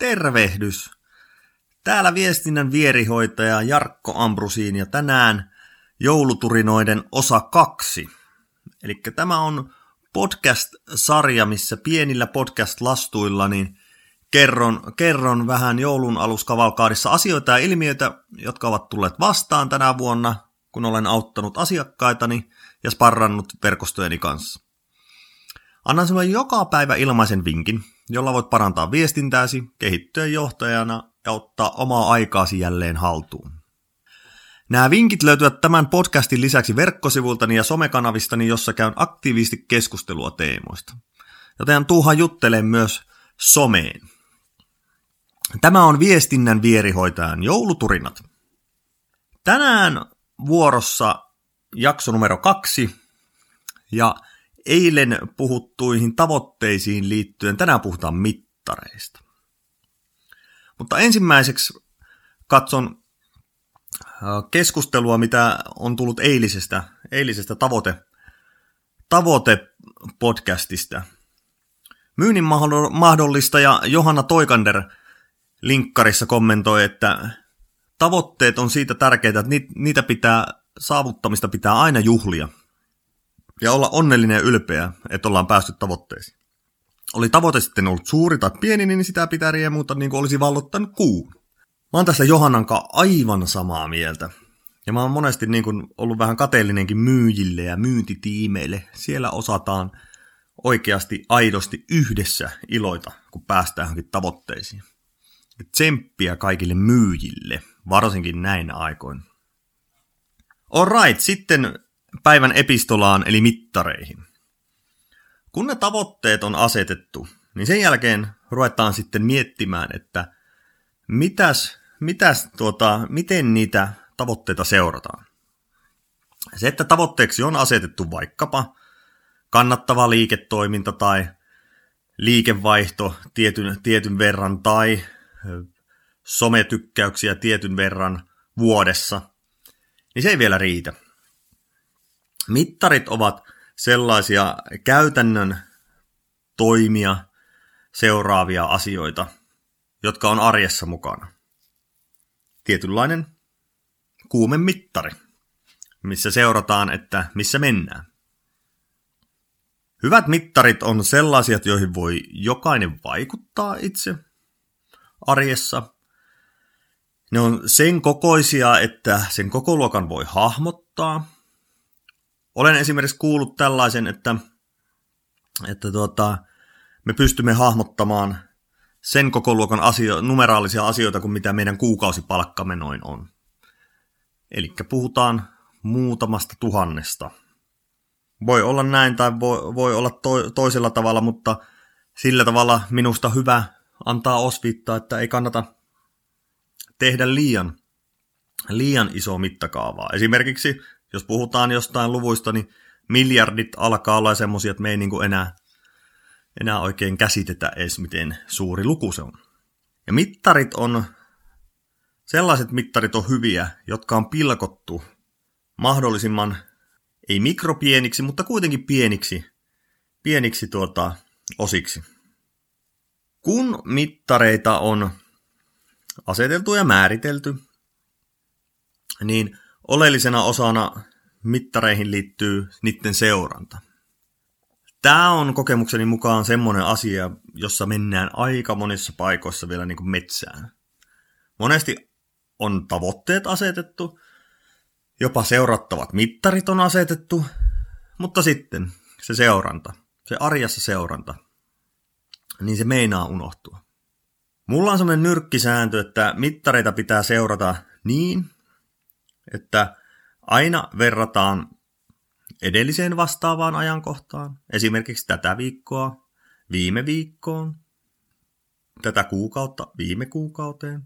Tervehdys! Täällä viestinnän vierihoitaja Jarkko Ambrusiin ja tänään jouluturinoiden osa kaksi. Eli tämä on podcast-sarja, missä pienillä podcast-lastuilla niin kerron, kerron vähän joulun aluskavalkaadissa asioita ja ilmiöitä, jotka ovat tulleet vastaan tänä vuonna, kun olen auttanut asiakkaitani ja sparrannut verkostojeni kanssa. Annan sinulle joka päivä ilmaisen vinkin, jolla voit parantaa viestintääsi, kehittyä johtajana ja ottaa omaa aikaasi jälleen haltuun. Nämä vinkit löytyvät tämän podcastin lisäksi verkkosivultani ja somekanavistani, jossa käyn aktiivisesti keskustelua teemoista. Joten tuuhan juttelen myös someen. Tämä on viestinnän vierihoitajan jouluturinat. Tänään vuorossa jakso numero kaksi, ja eilen puhuttuihin tavoitteisiin liittyen tänään puhutaan mittareista. Mutta ensimmäiseksi katson keskustelua, mitä on tullut eilisestä, eilisestä tavoite, tavoite-podcastista. Myynnin mahdollistaja Johanna Toikander linkkarissa kommentoi, että tavoitteet on siitä tärkeitä, että niitä pitää, saavuttamista pitää aina juhlia – ja olla onnellinen ja ylpeä, että ollaan päästy tavoitteisiin. Oli tavoite sitten ollut suuri tai pieni, niin sitä pitää riemuuta niin kuin olisi vallottanut kuun. Mä oon tässä Johannan aivan samaa mieltä. Ja mä oon monesti niin kuin ollut vähän kateellinenkin myyjille ja myyntitiimeille. Siellä osataan oikeasti aidosti yhdessä iloita, kun päästään johonkin tavoitteisiin. Tsemppiä kaikille myyjille, varsinkin näin aikoin. Alright, sitten päivän epistolaan eli mittareihin. Kun ne tavoitteet on asetettu, niin sen jälkeen ruvetaan sitten miettimään, että mitäs, mitäs tuota, miten niitä tavoitteita seurataan. Se, että tavoitteeksi on asetettu vaikkapa kannattava liiketoiminta tai liikevaihto tietyn, tietyn verran tai sometykkäyksiä tietyn verran vuodessa, niin se ei vielä riitä. Mittarit ovat sellaisia käytännön toimia seuraavia asioita, jotka on arjessa mukana. Tietynlainen kuumemittari, missä seurataan, että missä mennään. Hyvät mittarit on sellaisia, joihin voi jokainen vaikuttaa itse arjessa. Ne on sen kokoisia, että sen koko luokan voi hahmottaa – olen esimerkiksi kuullut tällaisen, että, että tuota, me pystymme hahmottamaan sen koko luokan asio- numeraalisia asioita kuin mitä meidän kuukausipalkkamme noin on. Eli puhutaan muutamasta tuhannesta. Voi olla näin tai voi, voi olla to- toisella tavalla, mutta sillä tavalla minusta hyvä antaa osviittaa, että ei kannata tehdä liian, liian iso mittakaavaa. Esimerkiksi jos puhutaan jostain luvuista, niin miljardit alkaa olla semmoisia, että me ei niin kuin enää, enää oikein käsitetä edes, miten suuri luku se on. Ja mittarit on, sellaiset mittarit on hyviä, jotka on pilkottu mahdollisimman, ei mikropieniksi, mutta kuitenkin pieniksi, pieniksi tuota, osiksi. Kun mittareita on aseteltu ja määritelty, niin Oleellisena osana mittareihin liittyy niiden seuranta. Tämä on kokemukseni mukaan semmoinen asia, jossa mennään aika monissa paikoissa vielä niin kuin metsään. Monesti on tavoitteet asetettu, jopa seurattavat mittarit on asetettu, mutta sitten se seuranta, se arjessa seuranta, niin se meinaa unohtua. Mulla on semmoinen nyrkkisääntö, että mittareita pitää seurata niin, että aina verrataan edelliseen vastaavaan ajankohtaan, esimerkiksi tätä viikkoa viime viikkoon, tätä kuukautta viime kuukauteen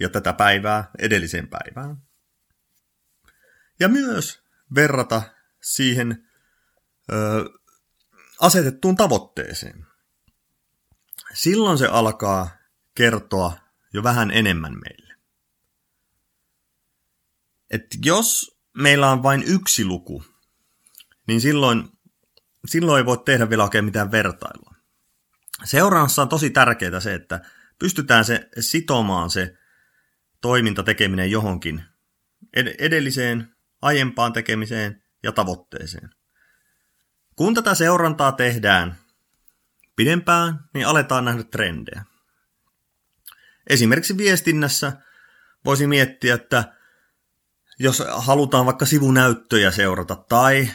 ja tätä päivää edelliseen päivään. Ja myös verrata siihen ö, asetettuun tavoitteeseen. Silloin se alkaa kertoa jo vähän enemmän meille että jos meillä on vain yksi luku, niin silloin, silloin ei voi tehdä vielä oikein mitään vertailua. Seurannassa on tosi tärkeää se, että pystytään se sitomaan se toiminta tekeminen johonkin edelliseen, aiempaan tekemiseen ja tavoitteeseen. Kun tätä seurantaa tehdään pidempään, niin aletaan nähdä trendejä. Esimerkiksi viestinnässä voisi miettiä, että jos halutaan vaikka sivunäyttöjä seurata tai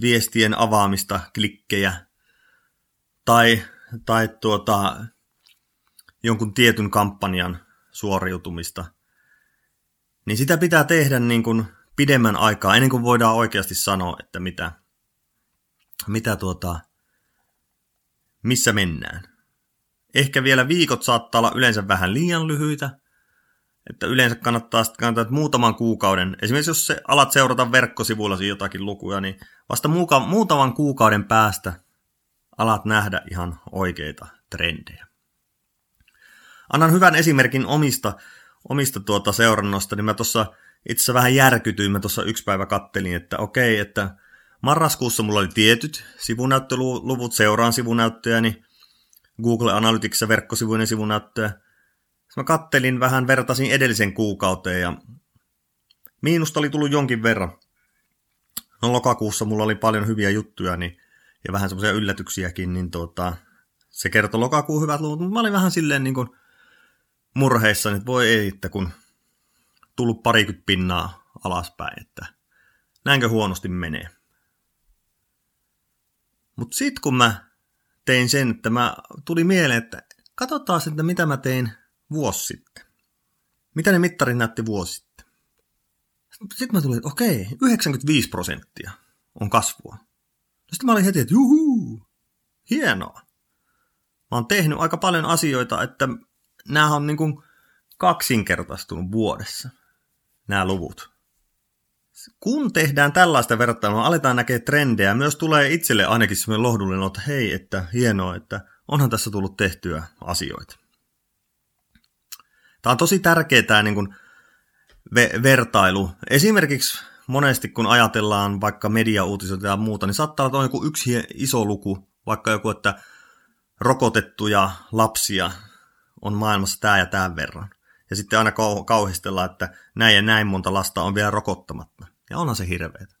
viestien avaamista, klikkejä tai, tai tuota, jonkun tietyn kampanjan suoriutumista, niin sitä pitää tehdä niin kuin pidemmän aikaa ennen kuin voidaan oikeasti sanoa, että mitä, mitä tuota, missä mennään. Ehkä vielä viikot saattaa olla yleensä vähän liian lyhyitä, että yleensä kannattaa, kannattaa että muutaman kuukauden, esimerkiksi jos se alat seurata verkkosivuilla jotakin lukuja, niin vasta muuka, muutaman kuukauden päästä alat nähdä ihan oikeita trendejä. Annan hyvän esimerkin omista, omista tuota seurannosta, niin mä tuossa itse vähän järkytyin, mä tuossa yksi päivä kattelin, että okei, että marraskuussa mulla oli tietyt sivunäyttöluvut, seuraan sivunäyttöjä, niin Google Analyticsissa verkkosivuinen sivunäyttöjä. Sitten mä kattelin vähän, vertasin edellisen kuukauteen ja miinusta oli tullut jonkin verran. No lokakuussa mulla oli paljon hyviä juttuja niin, ja vähän semmoisia yllätyksiäkin, niin tuota, se kertoi lokakuun hyvät luvut, mutta mä olin vähän silleen niin kuin murheissa, että voi ei, että kun tullut parikymmentä pinnaa alaspäin, että näinkö huonosti menee. Mutta sitten kun mä tein sen, että mä tuli mieleen, että katsotaan että mitä mä tein vuosi sitten. Mitä ne mittarit näytti vuosi sitten. Sitten mä tulin, että okei, 95 prosenttia on kasvua. Sitten mä olin heti, että juhuu, hienoa. Mä oon tehnyt aika paljon asioita, että nämä on niin kuin kaksinkertaistunut vuodessa, nämä luvut. Kun tehdään tällaista vertailua, aletaan näkeä trendejä, myös tulee itselle ainakin sellainen lohdullinen, että hei, että hienoa, että onhan tässä tullut tehtyä asioita. Tämä on tosi tärkeää tämä niin kuin ve- vertailu. Esimerkiksi monesti kun ajatellaan vaikka mediauutisoita ja muuta, niin saattaa olla joku yksi iso luku, vaikka joku, että rokotettuja lapsia on maailmassa tämä ja tämän verran. Ja sitten aina kauhistellaan, että näin ja näin monta lasta on vielä rokottamatta. Ja onhan se hirveetä.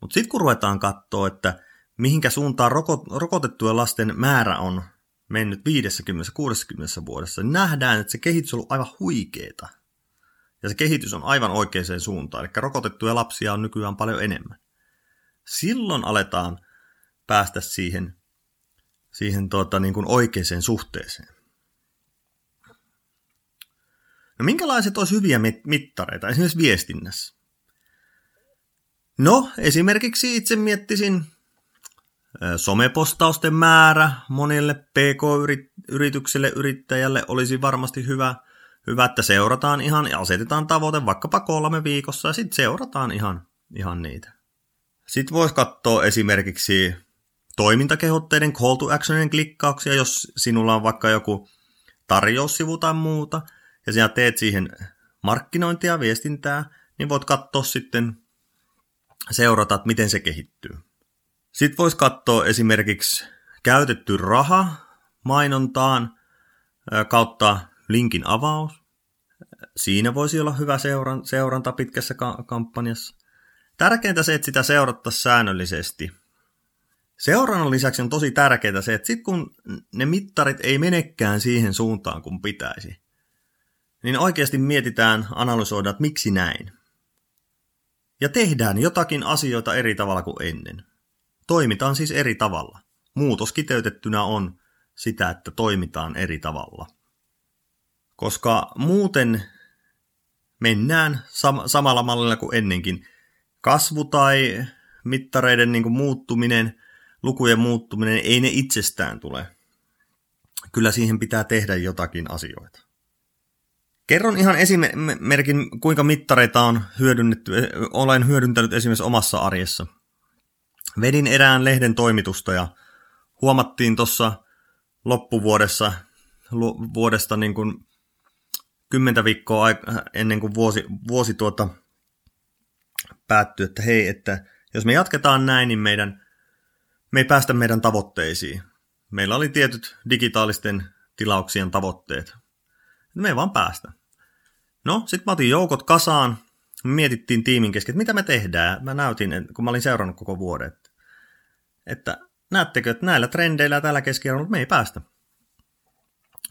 Mutta sitten kun ruvetaan katsoa, että mihinkä suuntaan rokotettujen lasten määrä on mennyt 50-60 vuodessa, niin nähdään, että se kehitys on ollut aivan huikeeta. Ja se kehitys on aivan oikeaan suuntaan. Eli rokotettuja lapsia on nykyään paljon enemmän. Silloin aletaan päästä siihen, siihen tuota, niin kuin oikeaan suhteeseen. No minkälaiset olisi hyviä mittareita esimerkiksi viestinnässä? No, esimerkiksi itse miettisin somepostausten määrä monille PK-yrityksille, yrittäjälle olisi varmasti hyvä, hyvä, että seurataan ihan ja asetetaan tavoite vaikkapa kolme viikossa ja sitten seurataan ihan, ihan niitä. Sitten voisi katsoa esimerkiksi toimintakehotteiden call to actionin klikkauksia, jos sinulla on vaikka joku tarjoussivu tai muuta, ja sinä teet siihen markkinointia, viestintää, niin voit katsoa sitten, seurata, että miten se kehittyy. Sitten voisi katsoa esimerkiksi käytetty raha mainontaan kautta linkin avaus. Siinä voisi olla hyvä seuranta pitkässä kampanjassa. Tärkeintä se, että sitä seurattaisiin säännöllisesti. Seurannan lisäksi on tosi tärkeää se, että sitten kun ne mittarit ei menekään siihen suuntaan kuin pitäisi, niin oikeasti mietitään, analysoidaan, että miksi näin. Ja tehdään jotakin asioita eri tavalla kuin ennen. Toimitaan siis eri tavalla. Muutos kiteytettynä on sitä, että toimitaan eri tavalla. Koska muuten mennään sam- samalla mallilla kuin ennenkin. Kasvu tai mittareiden niin muuttuminen, lukujen muuttuminen, ei ne itsestään tule. Kyllä siihen pitää tehdä jotakin asioita. Kerron ihan esimerkin, kuinka mittareita on hyödynnetty, olen hyödyntänyt esimerkiksi omassa arjessa. Vedin erään lehden toimitusta ja huomattiin tuossa loppuvuodessa vuodesta niin kuin kymmentä viikkoa ennen kuin vuosi, vuosi tuota päättyi, että hei, että jos me jatketaan näin, niin meidän, me ei päästä meidän tavoitteisiin. meillä oli tietyt digitaalisten tilauksien tavoitteet. Me ei vaan päästä. No, sitten mä otin joukot kasaan, mietittiin tiimin kesken, että mitä me tehdään. Mä näytin, kun mä olin seurannut koko vuoden, että näettekö, että näillä trendeillä tällä keskiarvolla me ei päästä.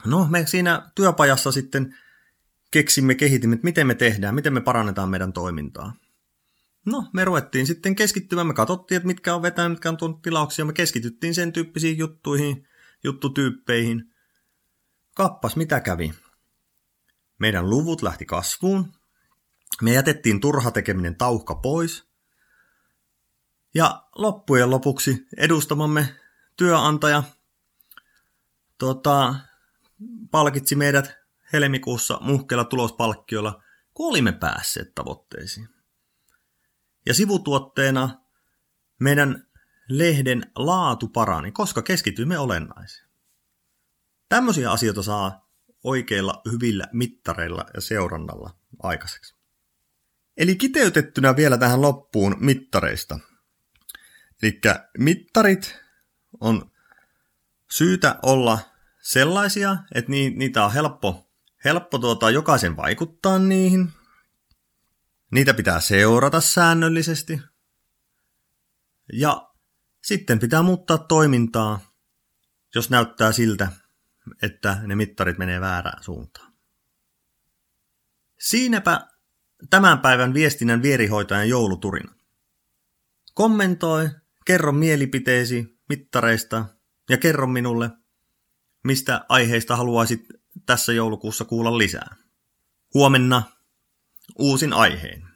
No, me siinä työpajassa sitten keksimme, kehitimme, että miten me tehdään, miten me parannetaan meidän toimintaa. No, me ruvettiin sitten keskittymään, me katsottiin, että mitkä on vetänyt, mitkä on tuonut tilauksia, me keskityttiin sen tyyppisiin juttuihin, juttutyyppeihin. Kappas, mitä kävi? Meidän luvut lähti kasvuun, me jätettiin turha tekeminen tauhka pois, ja loppujen lopuksi edustamamme työantaja tota, palkitsi meidät helmikuussa muhkeella tulospalkkiolla, kun olimme päässeet tavoitteisiin. Ja sivutuotteena meidän lehden laatu parani, koska keskitymme olennaisiin. Tämmöisiä asioita saa oikeilla hyvillä mittareilla ja seurannalla aikaiseksi. Eli kiteytettynä vielä tähän loppuun mittareista. Eli mittarit on syytä olla sellaisia, että niitä on helppo, helppo tuota, jokaisen vaikuttaa niihin. Niitä pitää seurata säännöllisesti. Ja sitten pitää muuttaa toimintaa, jos näyttää siltä, että ne mittarit menee väärään suuntaan. Siinäpä tämän päivän viestinnän vierihoitajan jouluturina. Kommentoi, kerro mielipiteesi mittareista ja kerro minulle, mistä aiheista haluaisit tässä joulukuussa kuulla lisää. Huomenna uusin aiheen.